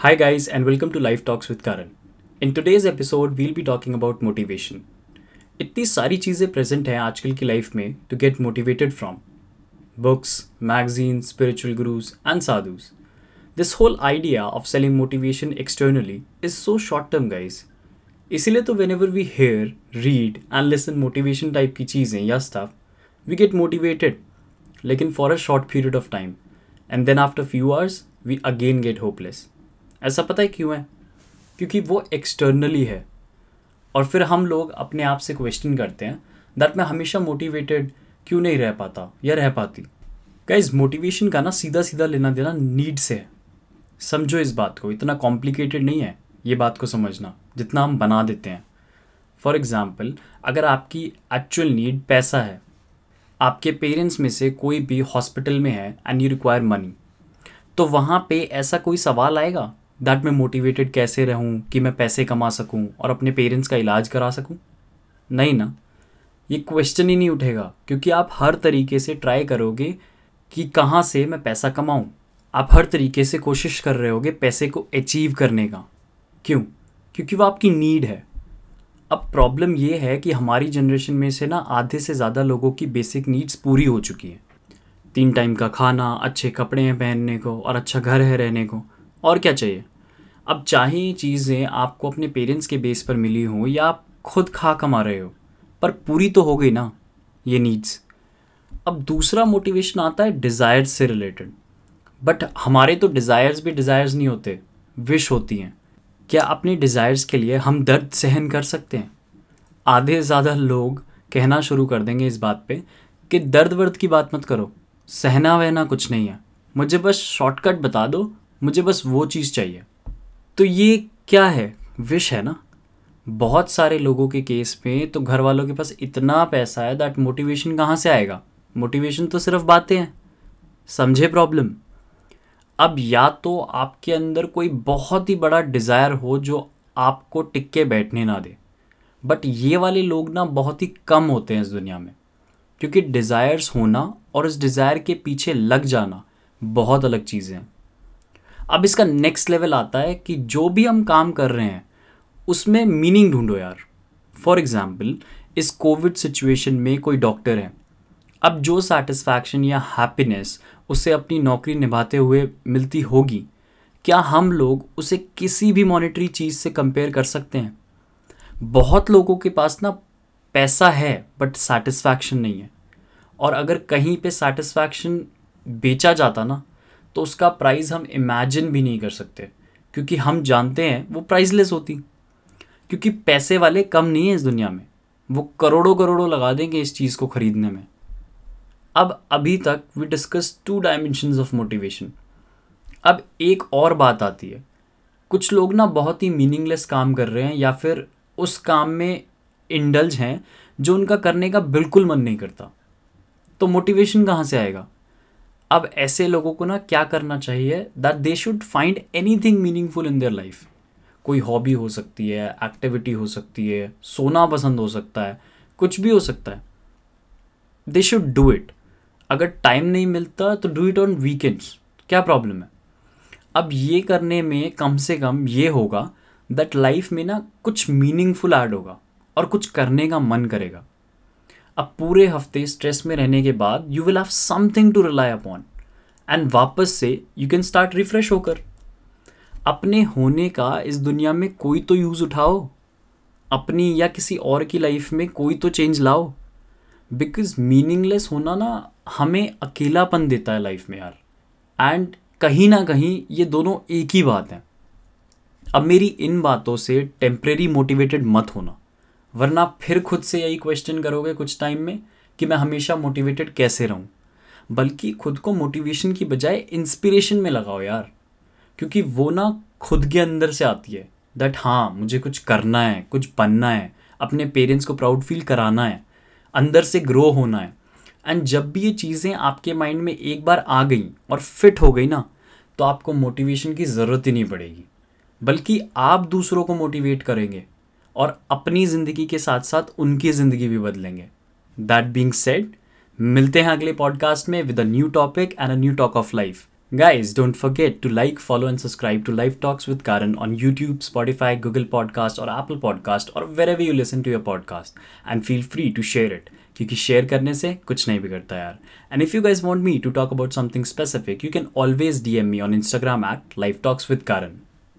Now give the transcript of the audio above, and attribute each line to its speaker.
Speaker 1: Hi, guys, and welcome to Life Talks with Karan. In today's episode, we'll be talking about motivation. इतनी सारी चीज़ें present हैं आजकल की लाइफ में to get motivated from books magazine spiritual gurus and sadhus this whole idea of selling motivation externally is so short term guys इसीलिए तो whenever we hear read and listen motivation type की चीज़ें या stuff we get motivated लेकिन for a short period of time and then after few hours we again get hopeless ऐसा पता है क्यों है? क्योंकि वो एक्सटर्नली है। और फिर हम लोग अपने आप से क्वेश्चन करते हैं दैट मैं हमेशा मोटिवेटेड क्यों नहीं रह पाता या रह पाती? गाइज़ मोटिवेशन का ना सीधा सीधा लेना देना नीड से है। समझो इस बात को, इतना कॉम्प्लिकेटेड नहीं है ये बात को समझना, जितना हम बना देते हैं। फॉर एग्ज़ाम्पल अगर आपकी एक्चुअल नीड पैसा है, आपके पेरेंट्स में से कोई भी हॉस्पिटल में है एंड यू रिक्वायर मनी तो वहाँ पे ऐसा कोई सवाल आएगा? दैट मैं मोटिवेटेड कैसे रहूँ कि मैं पैसे कमा सकूँ और अपने पेरेंट्स का इलाज करा सकूँ? नहीं ना। ये क्वेश्चन ही नहीं उठेगा, क्योंकि आप हर तरीके से ट्राई करोगे कि कहाँ से मैं पैसा कमाऊँ। आप हर तरीके से कोशिश कर रहे होगे पैसे को अचीव करने का। क्यों? क्योंकि वो आपकी नीड है। अब प्रॉब्लम ये है कि हमारी जनरेशन में से ना आधे से ज़्यादा लोगों की बेसिक नीड्स पूरी हो चुकी हैं। तीन टाइम का खाना, अच्छे कपड़े हैं पहनने को और अच्छा घर है रहने को। और क्या चाहिए? अब चाहे चीज़ें आपको अपने पेरेंट्स के बेस पर मिली हों या आप खुद खा कमा रहे हो, पर पूरी तो हो गई ना ये नीड्स अब दूसरा मोटिवेशन आता है डिज़ायर्स से रिलेटेड बट हमारे तो डिज़ायर्स भी डिज़ायर्स नहीं होते विश होती हैं। क्या अपनी डिज़ायर्स के लिए हम दर्द सहन कर सकते हैं? आधे ज़्यादा लोग कहना शुरू कर देंगे इस बात पे कि दर्द वर्द की बात मत करो सहना वहना कुछ नहीं है। मुझे बस शॉर्टकट बता दो, मुझे बस वो चीज़ चाहिए। तो ये क्या है? विश है ना? बहुत सारे लोगों के केस में तो घर वालों के पास इतना पैसा है दैट मोटिवेशन कहाँ से आएगा? मोटिवेशन तो सिर्फ़ बातें हैं। समझे प्रॉब्लम अब या तो आपके अंदर कोई बहुत ही बड़ा डिज़ायर हो जो आपको टिक्के बैठने ना दे। बट ये वाले लोग ना बहुत ही कम होते हैं इस दुनिया में। क्योंकि डिज़ायर्स होना और इस डिज़ायर के पीछे लग जाना बहुत अलग चीज़ें हैं। अब इसका नेक्स्ट लेवल आता है कि जो भी हम काम कर रहे हैं, उसमें मीनिंग ढूंढो यार। फॉर एग्ज़ाम्पल इस कोविड सिचुएशन में कोई डॉक्टर है। अब जो सेटिस्फैक्शन या हैप्पीनेस उसे अपनी नौकरी निभाते हुए मिलती होगी, क्या हम लोग उसे किसी भी मॉनेटरी चीज़ से कंपेयर कर सकते हैं? बहुत लोगों के पास ना पैसा है बट सेटिस्फैक्शन नहीं है। और अगर कहीं पे सेटिस्फैक्शन बेचा जाता ना तो उसका प्राइस हम इमेजिन भी नहीं कर सकते। क्योंकि हम जानते हैं, वो प्राइसलेस होती। क्योंकि पैसे वाले कम नहीं हैं इस दुनिया में। वो करोड़ों करोड़ों लगा देंगे इस चीज़ को ख़रीदने में। अब अभी तक we discuss two dimensions of motivation अब एक और बात आती है। कुछ लोग ना बहुत ही मीनिंगलेस काम कर रहे हैं या फिर उस काम में इंडल्ज हैं, जो उनका करने का बिल्कुल मन नहीं करता। तो मोटिवेशन कहाँ से आएगा? अब ऐसे लोगों को ना क्या करना चाहिए that they should find anything meaningful in their life कोई हॉबी हो सकती है एक्टिविटी हो सकती है, सोना पसंद हो सकता है, कुछ भी हो सकता है। दे शुड डू इट अगर टाइम नहीं मिलता तो डू इट ऑन वीकेंड्स क्या प्रॉब्लम है? अब ये करने में कम से कम ये होगा दैट लाइफ में ना कुछ मीनिंगफुल ऐड होगा और कुछ करने का मन करेगा। अब पूरे हफ़्ते स्ट्रेस में रहने के बाद you will have something to rely upon and वापस से यू कैन स्टार्ट रिफ्रेश होकर। अपने होने का इस दुनिया में कोई तो यूज़ उठाओ। अपनी या किसी और की लाइफ में कोई तो चेंज लाओ। बिकॉज़ मीनिंगलेस होना ना हमें अकेलापन देता है लाइफ में यार। एंड कहीं ना कहीं ये दोनों एक ही बात है। अब मेरी इन बातों से टेम्प्रेरी मोटिवेटेड मत होना। वरना फिर खुद से यही क्वेश्चन करोगे कुछ टाइम में कि मैं हमेशा मोटिवेटेड कैसे रहूँ? बल्कि खुद को मोटिवेशन की बजाय इंस्पिरेशन में लगाओ यार। क्योंकि वो ना खुद के अंदर से आती है दैट हाँ मुझे कुछ करना है, कुछ बनना है, अपने पेरेंट्स को प्राउड फील कराना है, अंदर से ग्रो होना है। एंड जब भी ये चीज़ें आपके माइंड में एक बार आ गई और फिट हो गई ना तो आपको मोटिवेशन की ज़रूरत ही नहीं पड़ेगी। बल्कि आप दूसरों को मोटिवेट करेंगे। और अपनी ज़िंदगी के साथ साथ उनकी ज़िंदगी भी बदलेंगे। दैट बींग सेड मिलते हैं अगले पॉडकास्ट में with a new topic and a new talk of life guys don't forget to like follow and subscribe to live talks with Karan on YouTube Spotify Google podcast और Apple podcast और wherever you listen to your podcast and feel free to share it क्योंकि share करने से कुछ नहीं बिगड़ता यार। And if you guys want me to talk about something specific you can always D M me on Instagram at live talks with Karan